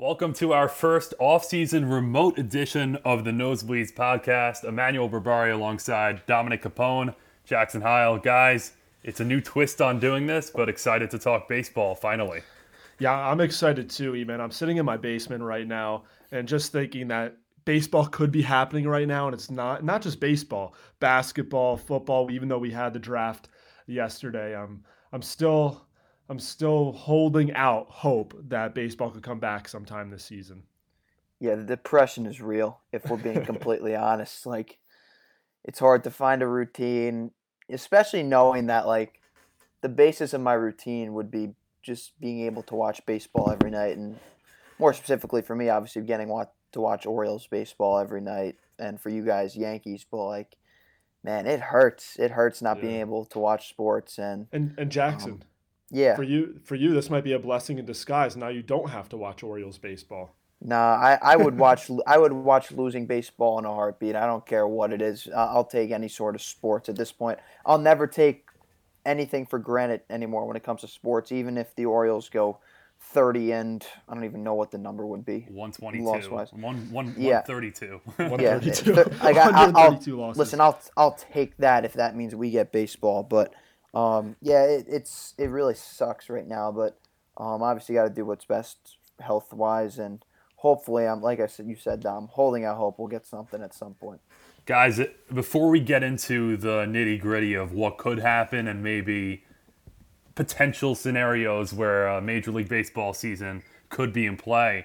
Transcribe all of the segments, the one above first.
Welcome to our first off-season remote edition of the Nosebleeds podcast. Emmanuel Berbari alongside Dominic Capone, Jackson Heil. Guys, it's a new twist on doing this, but excited to talk baseball finally. Yeah, I'm excited too, man. I'm sitting in my basement right now and just thinking that baseball could be happening right now, and it's not. Not just baseball, basketball, football. Even though we had the draft yesterday, I'm I'm still I'm still holding out hope that baseball could come back sometime this season. Yeah, the depression is real. If we're being completely honest, like it's hard to find a routine, especially knowing that like the basis of my routine would be just being able to watch baseball every night, and more specifically for me, obviously getting to watch Orioles baseball every night, and for you guys, Yankees. But like, man, it hurts. It hurts not yeah. being able to watch sports and and and Jackson. Um, yeah. For you, for you, this might be a blessing in disguise. Now you don't have to watch Orioles baseball. Nah, I, I would watch I would watch losing baseball in a heartbeat. I don't care what it is. I'll take any sort of sports at this point. I'll never take anything for granted anymore when it comes to sports. Even if the Orioles go thirty and I don't even know what the number would be. One twenty two. One one yeah. thirty two. Yeah. I got, I'll, listen, I'll I'll take that if that means we get baseball, but um, yeah, it, it's it really sucks right now, but um, obviously got to do what's best health wise, and hopefully, I'm like I said, you said, Dom, holding out hope we'll get something at some point. Guys, before we get into the nitty gritty of what could happen and maybe potential scenarios where a Major League Baseball season could be in play,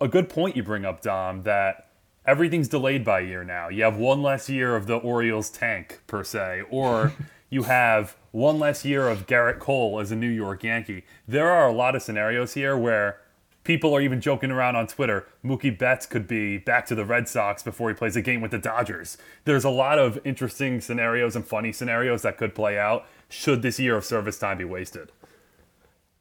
a good point you bring up, Dom, that everything's delayed by a year now. You have one less year of the Orioles tank, per se, or you have one less year of Gerrit Cole as a New York Yankee. There are a lot of scenarios here where people are even joking around on Twitter. Mookie Betts could be back to the Red Sox before he plays a game with the Dodgers. There's a lot of interesting scenarios and funny scenarios that could play out should this year of service time be wasted.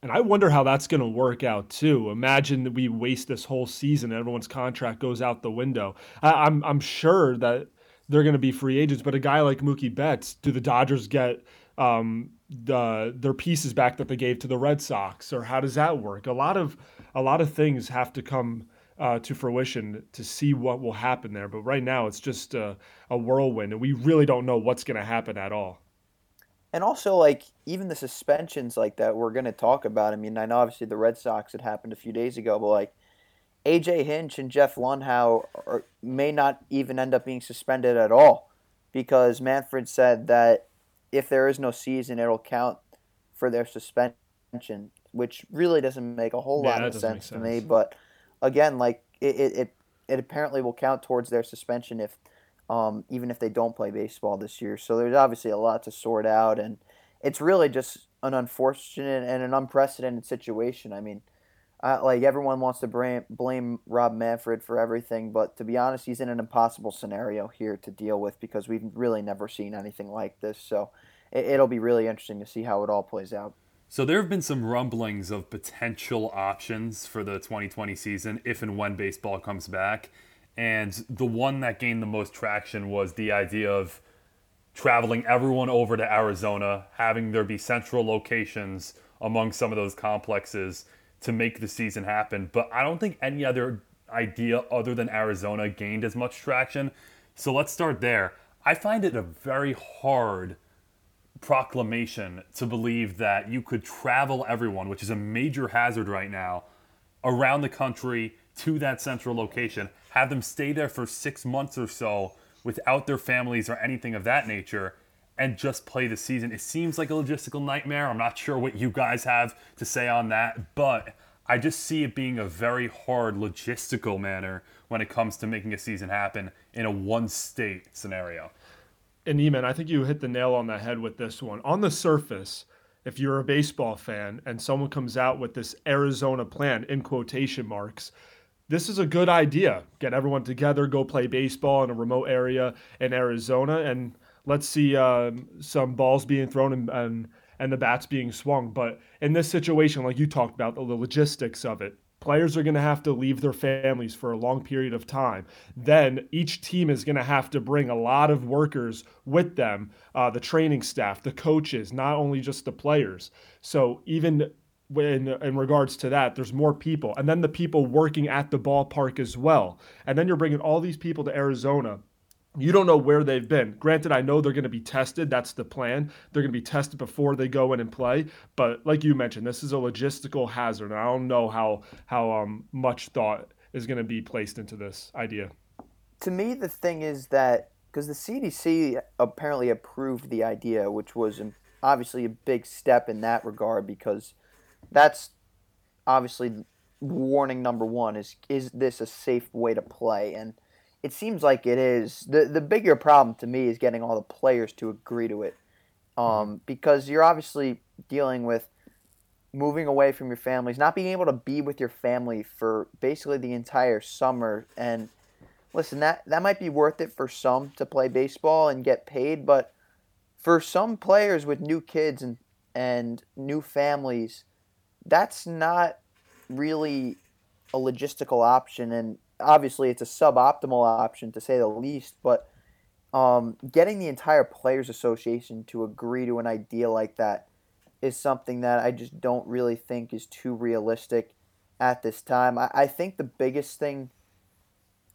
And I wonder how that's going to work out too. Imagine that we waste this whole season, and everyone's contract goes out the window. I, I'm I'm sure that they're going to be free agents. But a guy like Mookie Betts, do the Dodgers get um, the their pieces back that they gave to the Red Sox, or how does that work? A lot of a lot of things have to come uh, to fruition to see what will happen there. But right now, it's just a, a whirlwind, and we really don't know what's going to happen at all. And also, like even the suspensions like that we're going to talk about. I mean, I know obviously the Red Sox had happened a few days ago, but like AJ Hinch and Jeff Luhnow are, may not even end up being suspended at all because Manfred said that if there is no season, it'll count for their suspension, which really doesn't make a whole yeah, lot of sense, sense, to me. But again, like it, it, it apparently will count towards their suspension if um, even if they don't play baseball this year. So there's obviously a lot to sort out, and it's really just an unfortunate and an unprecedented situation. I mean like everyone wants to blame, blame Rob Manfred for everything, but to be honest, he's in an impossible scenario here to deal with because we've really never seen anything like this. So it, it'll be really interesting to see how it all plays out. So there have been some rumblings of potential options for the 2020 season if and when baseball comes back. And the one that gained the most traction was the idea of traveling everyone over to Arizona, having there be central locations among some of those complexes to make the season happen. But I don't think any other idea other than Arizona gained as much traction. So let's start there. I find it a very hard proclamation to believe that you could travel everyone, which is a major hazard right now, around the country to that central location, have them stay there for six months or so without their families or anything of that nature, and just play the season. It seems like a logistical nightmare. I'm not sure what you guys have to say on that, but I just see it being a very hard logistical manner when it comes to making a season happen in a one state scenario. And Eman, I think you hit the nail on the head with this one. On the surface, if you're a baseball fan and someone comes out with this Arizona plan in quotation marks, this is a good idea. Get everyone together, go play baseball in a remote area in Arizona, and let's see um, some balls being thrown and, and and the bats being swung. But in this situation, like you talked about, the logistics of it, players are going to have to leave their families for a long period of time. Then each team is going to have to bring a lot of workers with them, uh, the training staff, the coaches, not only just the players. So even when in regards to that there's more people and then the people working at the ballpark as well and then you're bringing all these people to arizona you don't know where they've been. Granted i know they're going to be tested that's the plan. They're going to be tested before they go in and play but like you mentioned this is a logistical hazard and i don't know how how um, much thought is going to be placed into this idea. To me the thing is that because the cdc apparently approved the idea which was obviously a big step in that regard because that's obviously warning number one is is this a safe way to play? And it seems like it is. The the bigger problem to me is getting all the players to agree to it. Um, mm-hmm. because you're obviously dealing with moving away from your families not being able to be with your family for basically the entire summer. And listen that that might be worth it for some to play baseball and get paid but for some players with new kids and and new families that's not really a logistical option, and obviously it's a suboptimal option to say the least. But um, getting the entire players' association to agree to an idea like that is something that I just don't really think is too realistic at this time. I, I think the biggest thing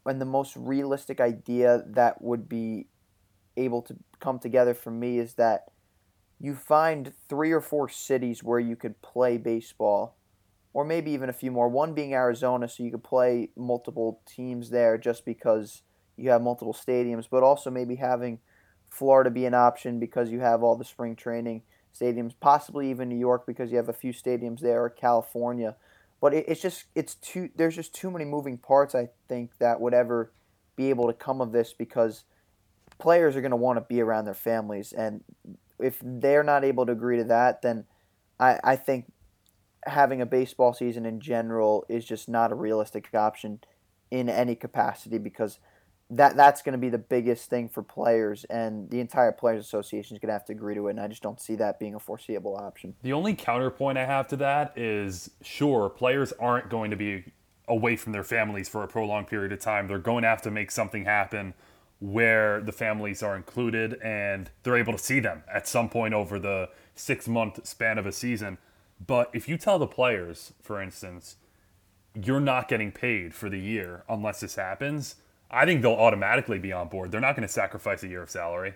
and the most realistic idea that would be able to come together for me is that you find three or four cities where you could play baseball, or maybe even a few more. One being Arizona, so you could play multiple teams there just because you have multiple stadiums, but also maybe having Florida be an option because you have all the spring training stadiums, possibly even New York because you have a few stadiums there, or California. But it's just it's too there's just too many moving parts. I think that would ever be able to come of this because players are going to want to be around their families and if they're not able to agree to that, then I, I think having a baseball season in general is just not a realistic option in any capacity because that that's going to be the biggest thing for players and the entire players association is going to have to agree to it and I just don't see that being a foreseeable option. The only counterpoint I have to that is sure players aren't going to be away from their families for a prolonged period of time. They're going to have to make something happen where the families are included and they're able to see them at some point over the six month span of a season. But if you tell the players, for instance, you're not getting paid for the year unless this happens, I think they'll automatically be on board. They're not going to sacrifice a year of salary.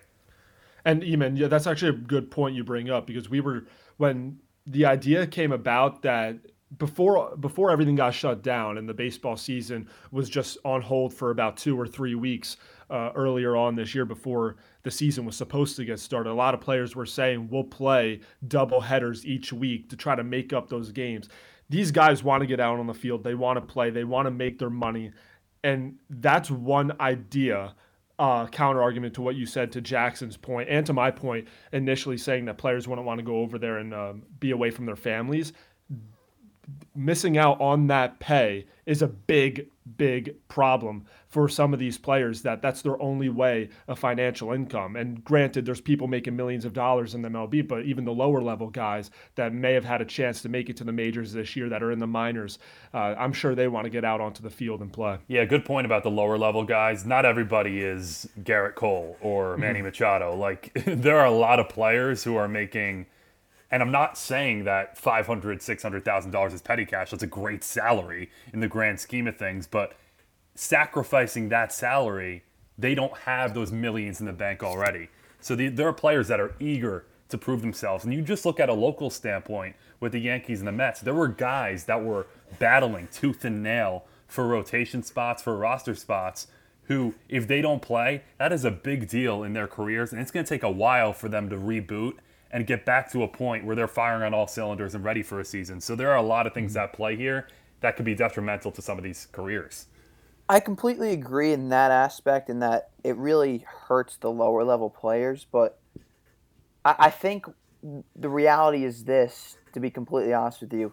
And Eamon, yeah, that's actually a good point you bring up because we were when the idea came about that before before everything got shut down and the baseball season was just on hold for about two or three weeks uh, earlier on this year before the season was supposed to get started. A lot of players were saying we'll play double headers each week to try to make up those games. These guys want to get out on the field. They want to play. They want to make their money. And that's one idea uh, counter argument to what you said to Jackson's point and to my point initially saying that players wouldn't want to go over there and um, be away from their families missing out on that pay is a big big problem for some of these players that that's their only way of financial income. And granted there's people making millions of dollars in the MLB but even the lower level guys that may have had a chance to make it to the majors this year that are in the minors uh, I'm sure they want to get out onto the field and play. Yeah good point about the lower level guys. Not everybody is Gerrit Cole or Manny mm-hmm. Machado. Like there are a lot of players who are making and I'm not saying that $500,000, $600,000 is petty cash. That's a great salary in the grand scheme of things. But sacrificing that salary, they don't have those millions in the bank already. So the, there are players that are eager to prove themselves. And you just look at a local standpoint with the Yankees and the Mets, there were guys that were battling tooth and nail for rotation spots, for roster spots, who, if they don't play, that is a big deal in their careers. And it's going to take a while for them to reboot and get back to a point where they're firing on all cylinders and ready for a season. So there are a lot of things mm-hmm. that play here that could be detrimental to some of these careers. I completely agree in that aspect, in that it really hurts the lower level players. But I, I think the reality is this, to be completely honest with you.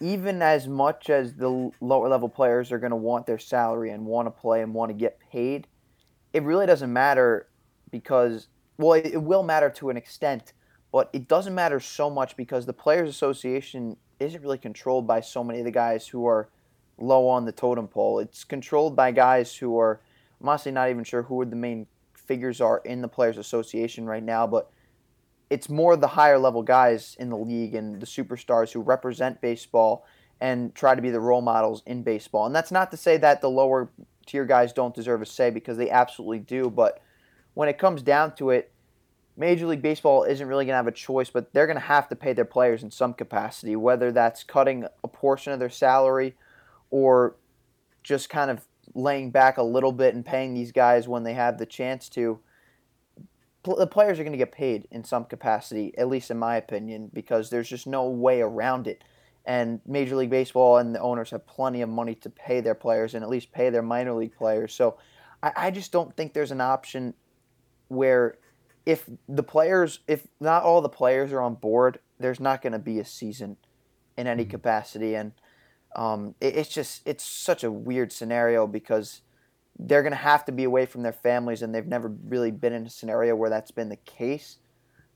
Even as much as the lower level players are going to want their salary and want to play and want to get paid, it really doesn't matter because, well, it, it will matter to an extent but it doesn't matter so much because the Players Association isn't really controlled by so many of the guys who are low on the totem pole. It's controlled by guys who are, I'm honestly not even sure who the main figures are in the Players Association right now, but it's more the higher level guys in the league and the superstars who represent baseball and try to be the role models in baseball. And that's not to say that the lower tier guys don't deserve a say because they absolutely do. But when it comes down to it, Major League Baseball isn't really going to have a choice, but they're going to have to pay their players in some capacity, whether that's cutting a portion of their salary or just kind of laying back a little bit and paying these guys when they have the chance to. The players are going to get paid in some capacity, at least in my opinion, because there's just no way around it. And Major League Baseball and the owners have plenty of money to pay their players and at least pay their minor league players. So I, I just don't think there's an option where if the players, if not all the players are on board, there's not going to be a season in any mm-hmm. capacity. And um, it, it's just it's such a weird scenario because they're going to have to be away from their families, and they've never really been in a scenario where that's been the case.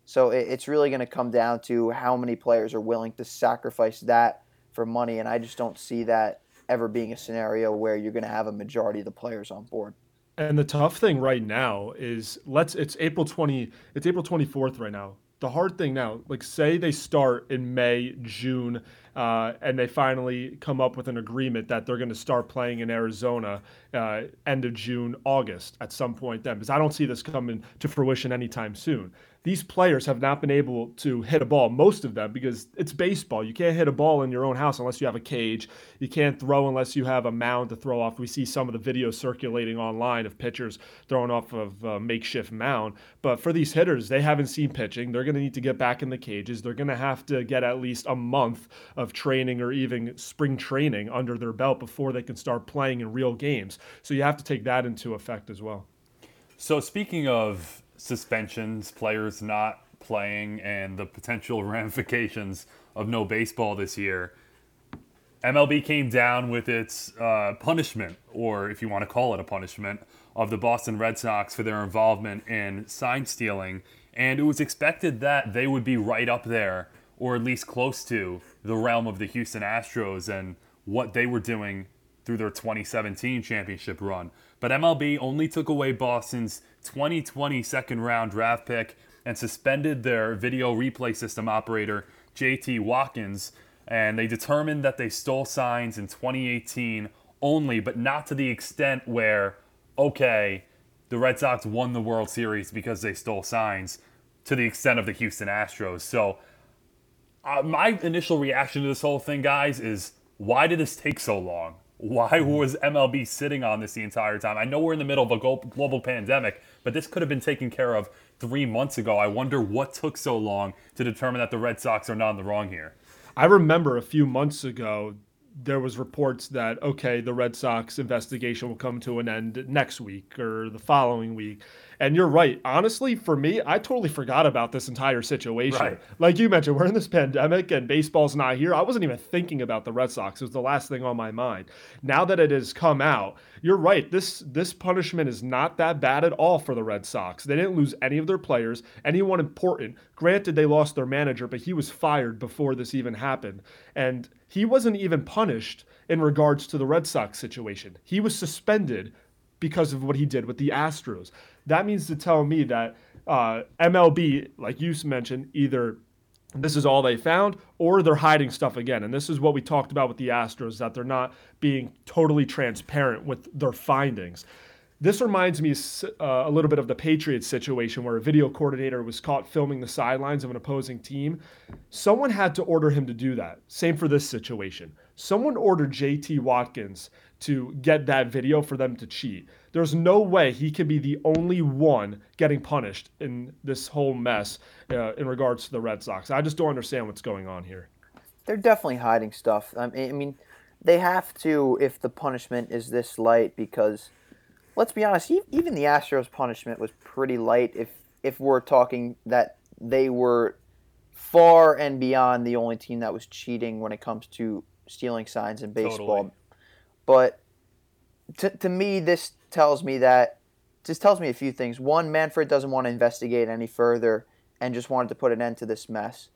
So it, it's really going to come down to how many players are willing to sacrifice that for money, and I just don't see that ever being a scenario where you're going to have a majority of the players on board. And the tough thing right now is let's it's April 20 it's April 24th right now. The hard thing now, like say they start in May, June, uh, and they finally come up with an agreement that they're going to start playing in Arizona uh, end of June, August at some point then, because I don't see this coming to fruition anytime soon these players have not been able to hit a ball, most of them, because it's baseball. You can't hit a ball in your own house unless you have a cage. You can't throw unless you have a mound to throw off. We see some of the videos circulating online of pitchers throwing off of a makeshift mound. But for these hitters, they haven't seen pitching. They're going to need to get back in the cages. They're going to have to get at least a month of training or even spring training under their belt before they can start playing in real games. So you have to take that into effect as well. So speaking of suspensions, players not playing, and the potential ramifications of no baseball this year, MLB came down with its uh, punishment, or if you want to call it a punishment, of the Boston Red Sox for their involvement in sign stealing. And it was expected that they would be right up there, or at least close to, the realm of the Houston Astros and what they were doing through their 2017 championship run. But MLB only took away Boston's 2020 second round draft pick and suspended their video replay system operator, JT Watkins. And they determined that they stole signs in 2018 only, but not to the extent where, okay, the Red Sox won the World Series because they stole signs to the extent of the Houston Astros. So, uh, my initial reaction to this whole thing, guys, is why did this take so long? Why was MLB sitting on this the entire time? I know we're in the middle of a global pandemic, but this could have been taken care of three months ago. I wonder what took so long to determine that the Red Sox are not in the wrong here. I remember a few months ago there was reports that okay the red sox investigation will come to an end next week or the following week and you're right. Honestly, for me, I totally forgot about this entire situation. Right. Like you mentioned, we're in this pandemic and baseball's not here. I wasn't even thinking about the Red Sox. It was the last thing on my mind. Now that it has come out, you're right. This this punishment is not that bad at all for the Red Sox. They didn't lose any of their players, anyone important. Granted, they lost their manager, but he was fired before this even happened. And he wasn't even punished in regards to the Red Sox situation. He was suspended because of what he did with the Astros that means to tell me that uh, MLB, like you mentioned, either this is all they found or they're hiding stuff again. And this is what we talked about with the Astros that they're not being totally transparent with their findings. This reminds me uh, a little bit of the Patriots situation where a video coordinator was caught filming the sidelines of an opposing team. Someone had to order him to do that. Same for this situation. Someone ordered JT Watkins to get that video for them to cheat. There's no way he can be the only one getting punished in this whole mess uh, in regards to the Red Sox. I just don't understand what's going on here. They're definitely hiding stuff. I mean, they have to if the punishment is this light because let's be honest, even the Astros punishment was pretty light if if we're talking that they were far and beyond the only team that was cheating when it comes to stealing signs in baseball. Totally. But to, to me, this tells me that just tells me a few things. One, Manfred doesn't want to investigate any further and just wanted to put an end to this mess.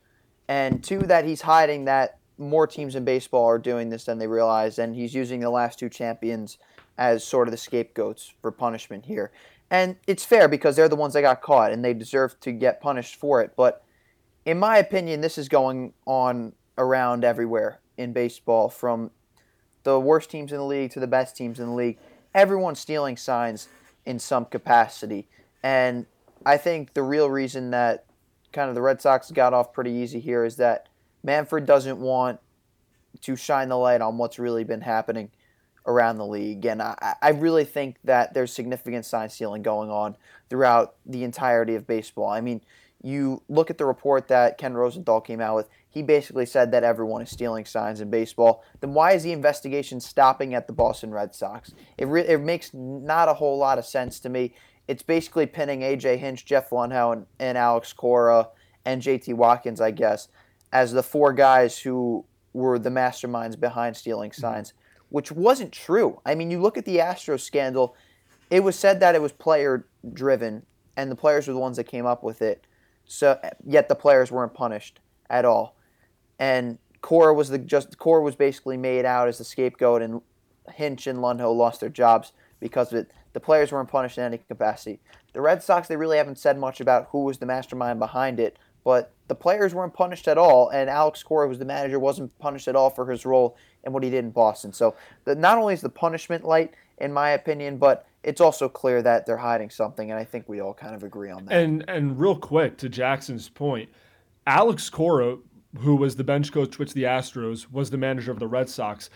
And two, that he's hiding that more teams in baseball are doing this than they realize, and he's using the last two champions as sort of the scapegoats for punishment here. And it's fair because they're the ones that got caught and they deserve to get punished for it. But in my opinion, this is going on around everywhere in baseball, from the worst teams in the league to the best teams in the league. Everyone's stealing signs in some capacity. And I think the real reason that kind of the Red Sox got off pretty easy here is that Manfred doesn't want to shine the light on what's really been happening around the league. And I, I really think that there's significant sign stealing going on throughout the entirety of baseball. I mean, you look at the report that Ken Rosenthal came out with, he basically said that everyone is stealing signs in baseball. Then why is the investigation stopping at the Boston Red Sox? It, re- it makes not a whole lot of sense to me. It's basically pinning AJ Hinch, Jeff Luhnow, and, and Alex Cora and JT Watkins, I guess, as the four guys who were the masterminds behind stealing signs, which wasn't true. I mean, you look at the Astros scandal, it was said that it was player driven, and the players were the ones that came up with it. So yet the players weren't punished at all, and Cora was the just Cora was basically made out as the scapegoat, and Hinch and Luhnow lost their jobs because of it. The players weren't punished in any capacity. The Red Sox they really haven't said much about who was the mastermind behind it, but the players weren't punished at all, and Alex Cora, who's the manager, wasn't punished at all for his role and what he did in Boston. So the, not only is the punishment light, in my opinion, but it's also clear that they're hiding something, and I think we all kind of agree on that. And and real quick to Jackson's point, Alex Cora who was the bench coach with the Astros, was the manager of the Red Sox.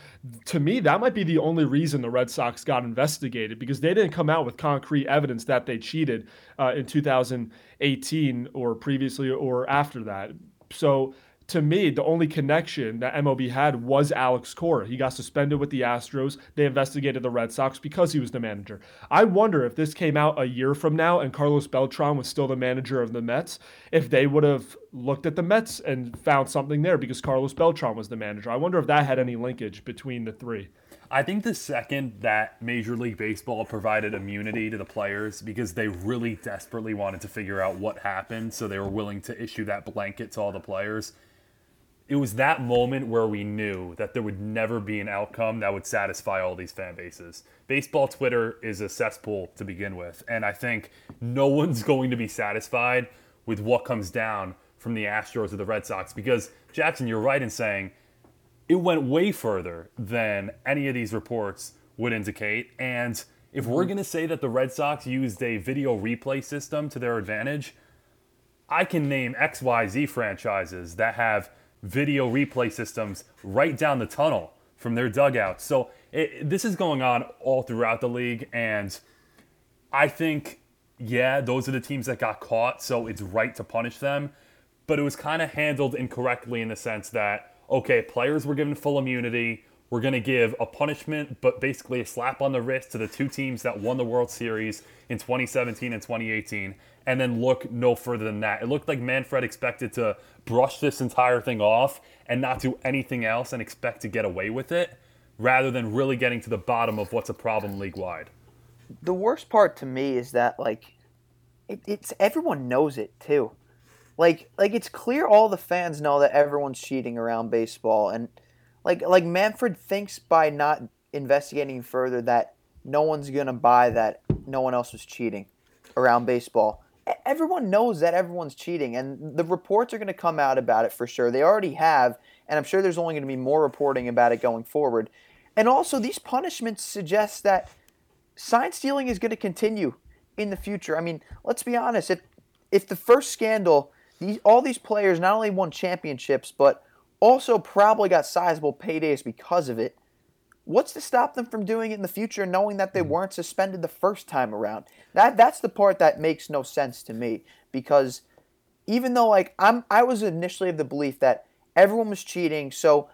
To me, that might be the only reason the Red Sox got investigated because they didn't come out with concrete evidence that they cheated uh, in 2018 or previously or after that. So to me, the only connection that MLB had was Alex Cora. He got suspended with the Astros. They investigated the Red Sox because he was the manager. I wonder if this came out a year from now and Carlos Beltran was still the manager of the Mets, if they would have looked at the Mets and found something there because Carlos Beltran was the manager. I wonder if that had any linkage between the three. I think the second that Major League Baseball provided immunity to the players because they really desperately wanted to figure out what happened, so they were willing to issue that blanket to all the players it was that moment where we knew that there would never be an outcome that would satisfy all these fan bases. Baseball Twitter is a cesspool to begin with, and I think no one's going to be satisfied with what comes down from the Astros or the Red Sox because Jackson, you're right in saying it went way further than any of these reports would indicate. And if we're mm-hmm. going to say that the Red Sox used a video replay system to their advantage, I can name XYZ franchises that have video replay systems right down the tunnel from their dugouts. So it, this is going on all throughout the league, and I think, yeah, those are the teams that got caught, so it's right to punish them. But it was kind of handled incorrectly in the sense that, okay, players were given full immunity. We're going to give a punishment, but basically a slap on the wrist to the two teams that won the World Series in 2017 and 2018 and then look no further than that. It looked like Manfred expected to brush this entire thing off and not do anything else and expect to get away with it rather than really getting to the bottom of what's a problem league wide. The worst part to me is that like it, it's everyone knows it too. Like like it's clear all the fans know that everyone's cheating around baseball and like like Manfred thinks by not investigating further that no one's to buy that no one else was cheating around baseball everyone knows that everyone's cheating, and the reports are to come out about it for sure. They already have, and I'm sure there's only to be more reporting about it going forward. And also, these punishments suggest that sign stealing is to continue in the future. I mean, let's be honest. If if the first scandal, these all these players not only won championships, but also probably got sizable paydays because of it. What's to stop them from doing it in the future, knowing that they hmm. weren't suspended the first time around? That that's the part that makes no sense to me because even though like I'm I was initially of the belief that everyone was cheating, so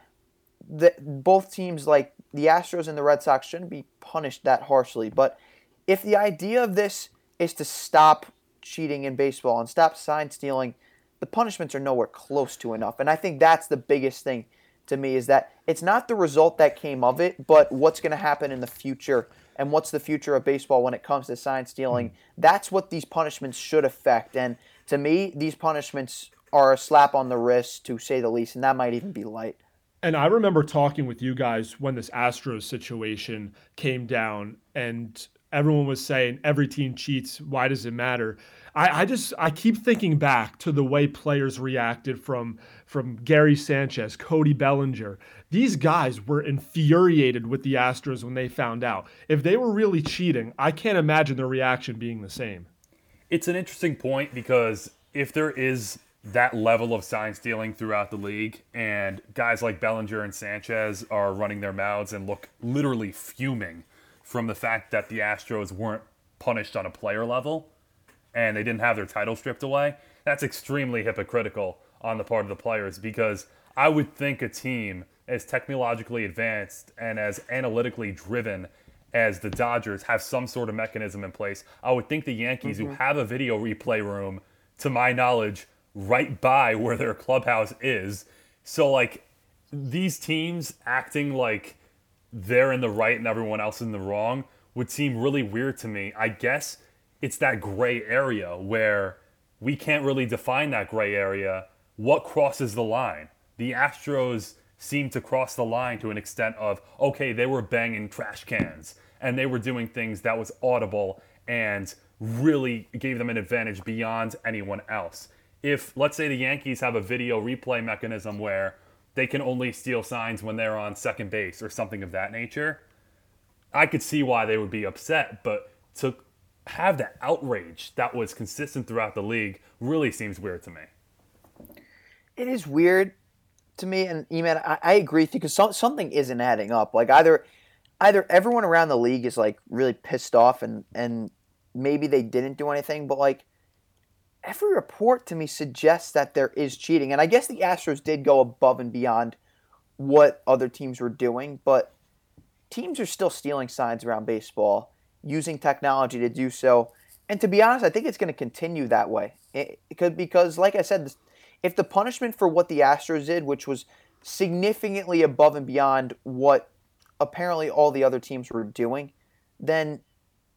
the both teams like the Astros and the Red Sox shouldn't be punished that harshly. But if the idea of this is to stop cheating in baseball and stop sign stealing, the punishments are nowhere close to enough. And I think that's the biggest thing to me is that it's not the result that came of it, but what's going to happen in the future and what's the future of baseball when it comes to sign stealing. Mm. That's what these punishments should affect. And to me, these punishments are a slap on the wrist, to say the least, and that might even be light. And I remember talking with you guys when this Astros situation came down, and everyone was saying every team cheats. Why does it matter? I, I just I keep thinking back to the way players reacted from from Gary Sanchez, Cody Bellinger. These guys were infuriated with the Astros when they found out. If they were really cheating, I can't imagine their reaction being the same. It's an interesting point because if there is that level of sign stealing throughout the league, and guys like Bellinger and Sanchez are running their mouths and look literally fuming from the fact that the Astros weren't punished on a player level and they didn't have their title stripped away, that's extremely hypocritical on the part of the players because I would think a team as technologically advanced and as analytically driven as the Dodgers have some sort of mechanism in place. I would think the Yankees, mm-hmm. who have a video replay room, to my knowledge, right by where their clubhouse is. So, like, these teams acting like they're in the right and everyone else in the wrong would seem really weird to me. I guess it's that gray area where we can't really define that gray area. What crosses the line? The Astros seem to cross the line to an extent of okay, they were banging trash cans and they were doing things that was audible and really gave them an advantage beyond anyone else. If let's say the Yankees have a video replay mechanism where they can only steal signs when they're on second base or something of that nature, I could see why they would be upset, but to have that outrage that was consistent throughout the league really seems weird to me. It is weird to me, and Eman, I, I agree with you because so, something isn't adding up. Like either, either everyone around the league is like really pissed off, and and maybe they didn't do anything, but like every report to me suggests that there is cheating, and I guess the Astros did go above and beyond what other teams were doing, but teams are still stealing signs around baseball using technology to do so. And to be honest, I think it's going to continue that way. It, it because, like I said, if the punishment for what the Astros did, which was significantly above and beyond what apparently all the other teams were doing, then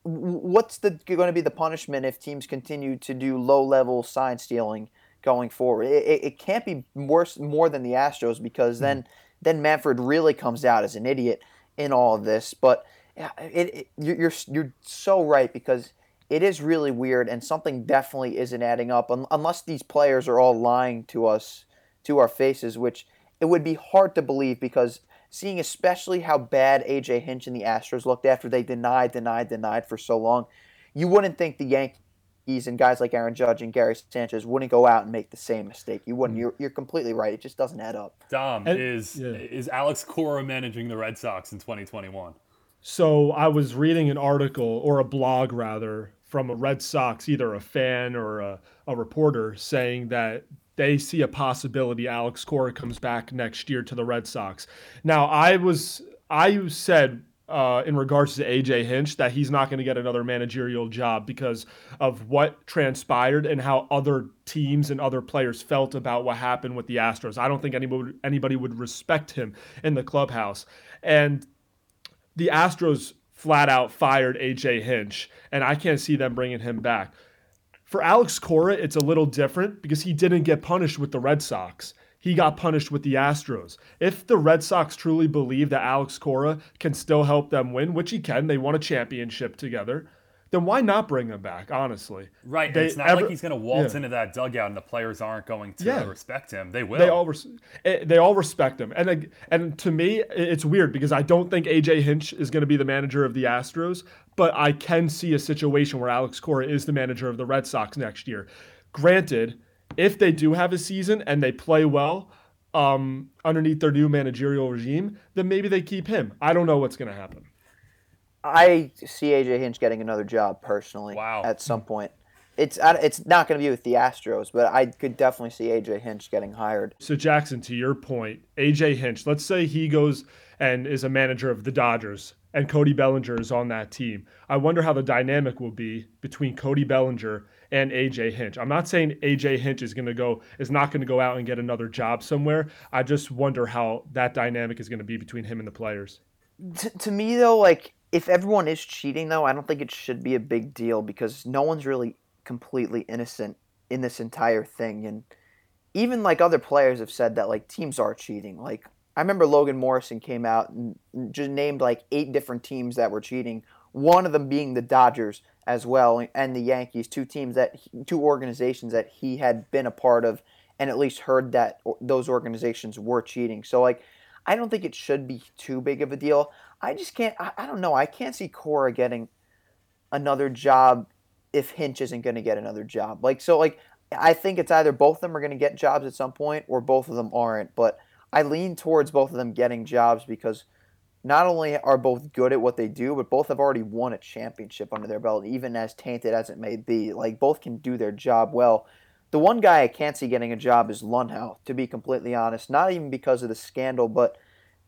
what's the going to be the punishment if teams continue to do low level sign stealing going forward? It, it, can't be worse more than the Astros because then mm. then Manfred really comes out as an idiot in all of this. But yeah, it, it, you're you're so right because it is really weird and something definitely isn't adding up unless these players are all lying to us to our faces, which it would be hard to believe because seeing especially how bad AJ Hinch and the Astros looked after they denied, denied, denied for so long, you wouldn't think the Yankees and guys like Aaron Judge and Gary Sanchez wouldn't go out and make the same mistake. You wouldn't. Mm. You're, you're completely right. It just doesn't add up. Dom, and, is yeah. is Alex Cora managing the Red Sox in 2021? So I was reading an article or a blog rather from a Red Sox, either a fan or a, a reporter, saying that they see a possibility Alex Cora comes back next year to the Red Sox. Now I was I said uh, in regards to AJ Hinch that he's not going to get another managerial job because of what transpired and how other teams and other players felt about what happened with the Astros. I don't think anybody anybody would respect him in the clubhouse. And the Astros flat out fired AJ Hinch, and I can't see them bringing him back. For Alex Cora, it's a little different because he didn't get punished with the Red Sox. He got punished with the Astros. If the Red Sox truly believe that Alex Cora can still help them win, which he can, they won a championship together, then why not bring him back? Honestly, right? They, it's not ever, like he's going to waltz yeah. into that dugout and the players aren't going to yeah. respect him. They will. They all res- eh, they all respect him, and and to me, it's weird because I don't think AJ Hinch is going to be the manager of the Astros, but I can see a situation where Alex Cora is the manager of the Red Sox next year. Granted, if they do have a season and they play well. Um, underneath their new managerial regime, then maybe they keep him. I don't know what's going to happen. I see AJ Hinch getting another job personally. Wow. At some point, it's it's not going to be with the Astros, but I could definitely see AJ Hinch getting hired. So Jackson, to your point, AJ Hinch. Let's say he goes and is a manager of the Dodgers, and Cody Bellinger is on that team. I wonder how the dynamic will be between Cody Bellinger and AJ Hinch. I'm not saying AJ Hinch is going to go is not going to go out and get another job somewhere. I just wonder how that dynamic is going to be between him and the players. T- to me though, like if everyone is cheating, though, I don't think it should be a big deal because no one's really completely innocent in this entire thing. And even like other players have said that like teams are cheating. Like I remember Logan Morrison came out and just named like eight different teams that were cheating, one of them being the Dodgers as well and the Yankees, two teams that two organizations that he had been a part of and at least heard that those organizations were cheating. So like I don't think it should be too big of a deal. I just can't I, I don't know. I can't see Cora getting another job if Hinch isn't going to get another job. Like so like I think it's either both of them are going to get jobs at some point or both of them aren't, but I lean towards both of them getting jobs because not only are both good at what they do, but both have already won a championship under their belt, even as tainted as it may be. Like both can do their job well. The one guy I can't see getting a job is Luhnow, to be completely honest. Not even because of the scandal, but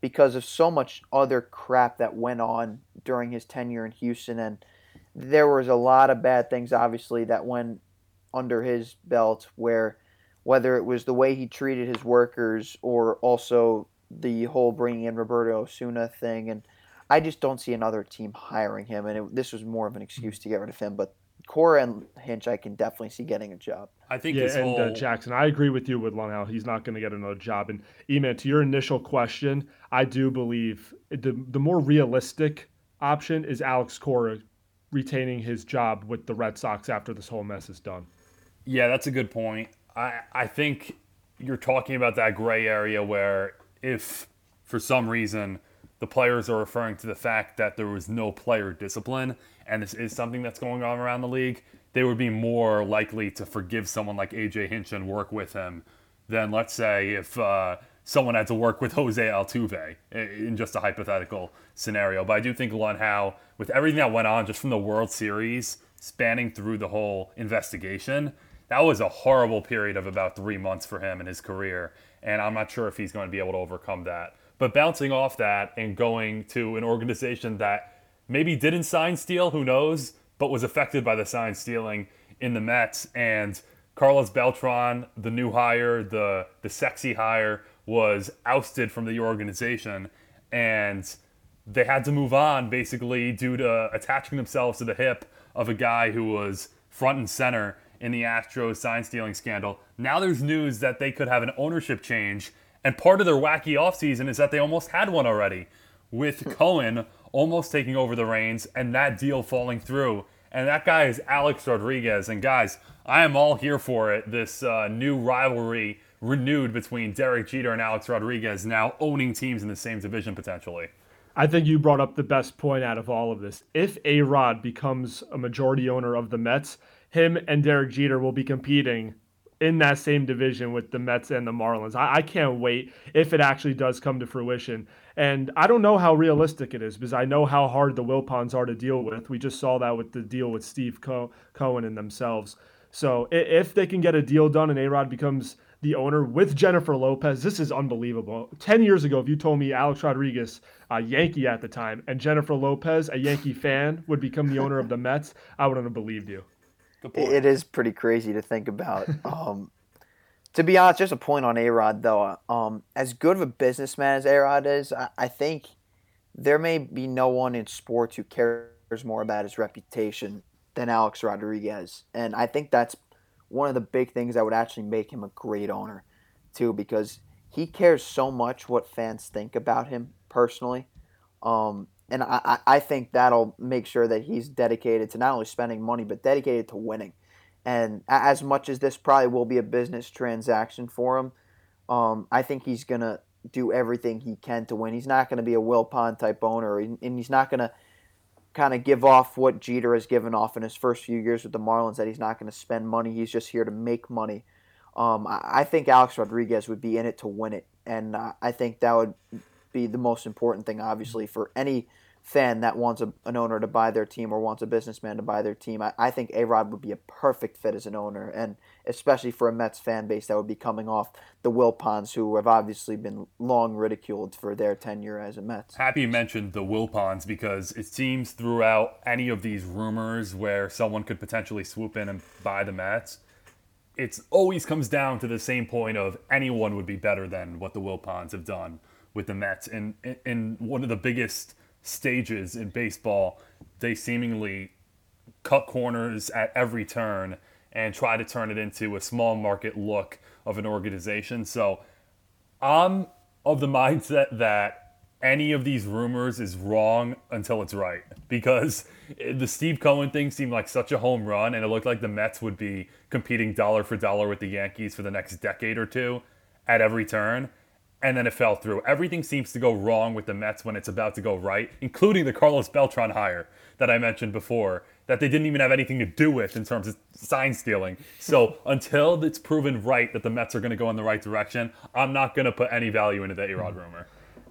because of so much other crap that went on during his tenure in Houston. And there was a lot of bad things, obviously, that went under his belt, where whether it was the way he treated his workers or also the whole bringing in Roberto Osuna thing, and I just don't see another team hiring him. And it, this was more of an excuse to get rid of him. But Cora and Hinch, I can definitely see getting a job. I think yeah, and whole... uh, Jackson, I agree with you with Luhnow. He's not going to get another job. And Eman, to your initial question, I do believe the the more realistic option is Alex Cora retaining his job with the Red Sox after this whole mess is done. Yeah, that's a good point. I I think you're talking about that gray area where if for some reason the players are referring to the fact that there was no player discipline and this is something that's going on around the league, they would be more likely to forgive someone like AJ Hinch and work with him than, let's say, if uh, someone had to work with Jose Altuve in just a hypothetical scenario. But I do think Luhnow, with everything that went on just from the World Series, spanning through the whole investigation, that was a horrible period of about three months for him in his career and I'm not sure if he's going to be able to overcome that. But bouncing off that and going to an organization that maybe didn't sign steal, who knows, but was affected by the sign stealing in the Mets and Carlos Beltran, the new hire, the the sexy hire, was ousted from the organization, and they had to move on basically due to attaching themselves to the hip of a guy who was front and center in the Astros sign stealing scandal. Now there's news that they could have an ownership change, and part of their wacky offseason is that they almost had one already, with. Cohen almost taking over the reins and that deal falling through. And that guy is Alex Rodriguez. And guys, I am all here for it. This uh, new rivalry renewed between Derek Jeter and Alex Rodriguez, now owning teams in the same division potentially. I think you brought up the best point out of all of this. If A Rod becomes a majority owner of the Mets, him and Derek Jeter will be competing in that same division with the Mets and the Marlins. I, I, can't wait if it actually does come to fruition. And I don't know how realistic it is because I know how hard the Wilpons are to deal with. We just saw that with the deal with Steve Co- Cohen and themselves. So if they can get a deal done and A-Rod becomes the owner with Jennifer Lopez, this is unbelievable. 10 years ago, if you told me Alex Rodriguez, a Yankee at the time, and Jennifer Lopez, a Yankee fan, would become the owner of the Mets, I wouldn't have believed you it is pretty crazy to think about. um, to be honest, just a point on A Rod though. Um, as good of a businessman as A Rod is, I, I, think there may be no one in sports who cares more about his reputation than Alex Rodriguez, and I think that's one of the big things that would actually make him a great owner, too, because he cares so much what fans think about him personally. Um, and I, I think that'll make sure that he's dedicated to not only spending money but dedicated to winning. And as much as this probably will be a business transaction for him, um, I think he's gonna do everything he can to win. He's not gonna be a Wilpon type owner, and he's not gonna kind of give off what Jeter has given off in his first few years with the Marlins. That he's not gonna spend money. He's just here to make money. Um, I think Alex Rodriguez would be in it to win it, and I think that would be the most important thing, obviously, for any fan that wants a, an owner to buy their team or wants a businessman to buy their team. I, I think A Rod would be a perfect fit as an owner, and especially for a Mets fan base that would be coming off the Wilpons, who have obviously been long ridiculed for their tenure as a Mets. Happy you mentioned the Wilpons because it seems throughout any of these rumors where someone could potentially swoop in and buy the Mets, it always comes down to the same point of anyone would be better than what the Wilpons have done with the Mets. And in one of the biggest stages in baseball, they seemingly cut corners at every turn and try to turn it into a small market look of an organization. So I'm of the mindset that any of these rumors is wrong until it's right because the Steve Cohen thing seemed like such a home run and it looked like the Mets would be competing dollar for dollar with the Yankees for the next decade or two at every turn and then it fell through. Everything seems to go wrong with the Mets when it's about to go right, including the Carlos Beltran hire that I mentioned before that they didn't even have anything to do with in terms of sign stealing. So until it's proven right that the Mets are going to go in the right direction, I'm not going to put any value into the A-Rod rumor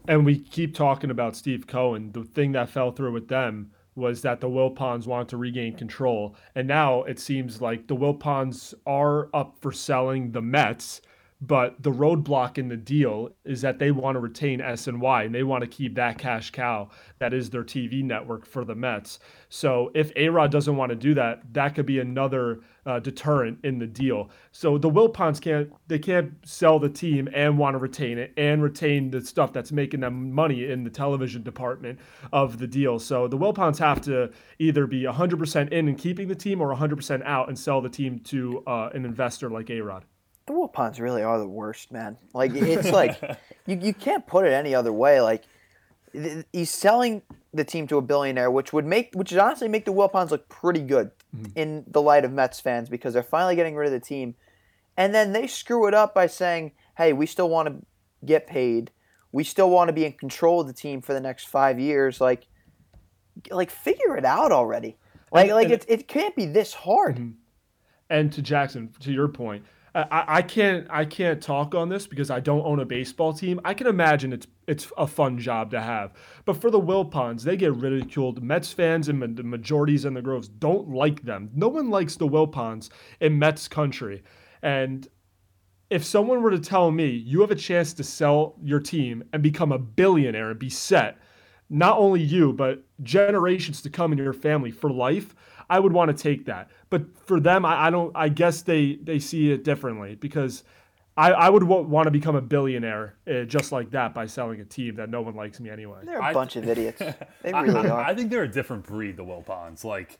and we keep talking about Steve Cohen. The thing that fell through with them was that the Wilpons wanted to regain control. And now it seems like the Wilpons are up for selling the Mets but the roadblock in the deal is that they want to retain SNY and they want to keep that cash cow that is their TV network for the Mets. So if A-Rod doesn't want to do that, that could be another uh, deterrent in the deal. So the Wilpons can't they can't sell the team and want to retain it and retain the stuff that's making them money in the television department of the deal. So the Wilpons have to either be 100% in and keeping the team or 100% out and sell the team to uh, an investor like A-Rod the Wilpons really are the worst, man. Like it's like you, you can't put it any other way. Like he's selling the team to a billionaire, which would make which would honestly make the Wilpons look pretty good mm-hmm. in the light of Mets fans because they're finally getting rid of the team, and then they screw it up by saying, "Hey, we still want to get paid. We still want to be in control of the team for the next five years." Like, like figure it out already. Like, and, like and it, it can't be this hard. Mm-hmm. And to Jackson, to your point, I, can't I can't talk on this because I don't own a baseball team. I can imagine it's it's a fun job to have, but for the Wilpons, they get ridiculed. Mets fans and the majorities in the Groves don't like them. No one likes the Wilpons in Mets country, and if someone were to tell me you have a chance to sell your team and become a billionaire and be set, not only you but generations to come in your family for life, I would want to take that. But for them, I, I don't. I guess they they see it differently because I, I would w- want to become a billionaire uh, just like that by selling a team that no one likes me anyway. They're a I, bunch of idiots. They really I, are. I think they're a different breed, the Wilpons. Like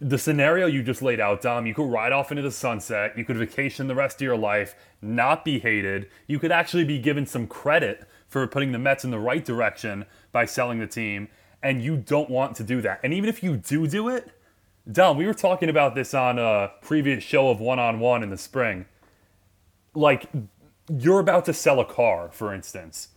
the scenario you just laid out, Dom, you could ride off into the sunset. You could vacation the rest of your life, not be hated. You could actually be given some credit for putting the Mets in the right direction by selling the team. And you don't want to do that. And even if you do do it, Dom, we were talking about this on a previous show of One on One in the spring. Like, you're about to sell a car, for instance,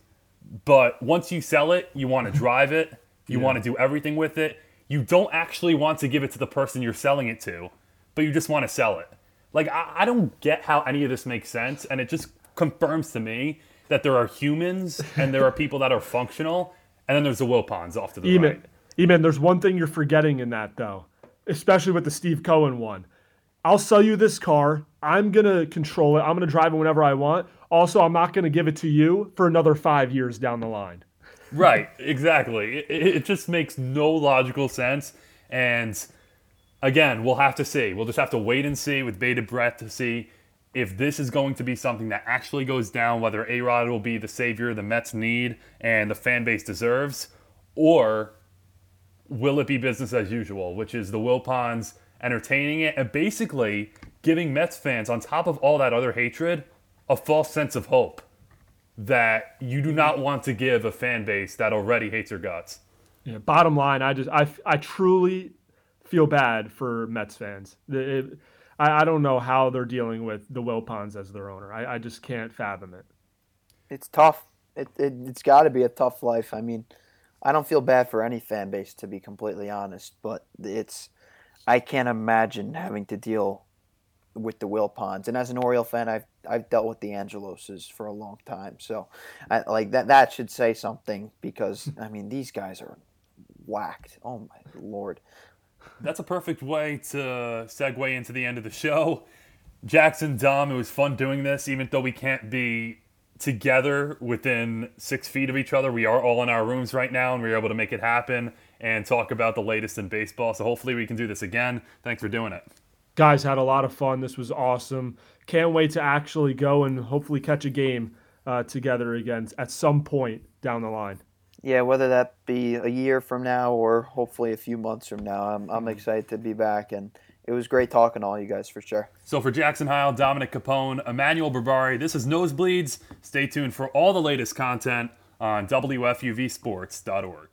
but once you sell it, you want to drive it, you yeah. want to do everything with it. You don't actually want to give it to the person you're selling it to, but you just want to sell it. Like, I, I don't get how any of this makes sense, and it just confirms to me that there are humans and there are people that are functional, and then there's the Wilpons off to the Eamon, right. Eamon, there's one thing you're forgetting in that, though especially with the Steve Cohen one. I'll sell you this car. I'm going to control it. I'm going to drive it whenever I want. Also, I'm not going to give it to you for another five years down the line. Right, exactly. It, it, just makes no logical sense. And again, we'll have to see. We'll just have to wait and see with bated breath to see if this is going to be something that actually goes down, whether A Rod will be the savior the Mets need and the fan base deserves, or will it be business as usual, which is the Wilpons entertaining it and basically giving Mets fans, on top of all that other hatred, a false sense of hope that you do not want to give a fan base that already hates your guts. Yeah, bottom line, I just I, I truly feel bad for Mets fans. It, I, I don't know how they're dealing with the Wilpons as their owner. I, I just can't fathom it. It's tough. It, it, it's got to be a tough life. I mean, I don't feel bad for any fan base to be completely honest, but it's I can't imagine having to deal with the Will Wilpons. And as an Oriole fan, I've I've dealt with the Angeloses for a long time, so I, like that that should say something because I mean these guys are whacked. Oh my lord. That's a perfect way to segue into the end of the show. Jackson Dom, it was fun doing this, even though we can't be together within six feet of each other. We are all in our rooms right now, and we are able to make it happen and talk about the latest in baseball. So hopefully we can do this again. Thanks for doing it. Guys, had a lot of fun. This was awesome. Can't wait to actually go and hopefully catch a game uh, together again at some point down the line. Yeah, whether that be a year from now or hopefully a few months from now, I'm, I'm excited to be back and it was great talking to all you guys for sure. So for Jackson Heil, Dominic Capone, Emmanuel Berbari, this is Nosebleeds. Stay tuned for all the latest content on WFUVSports.org.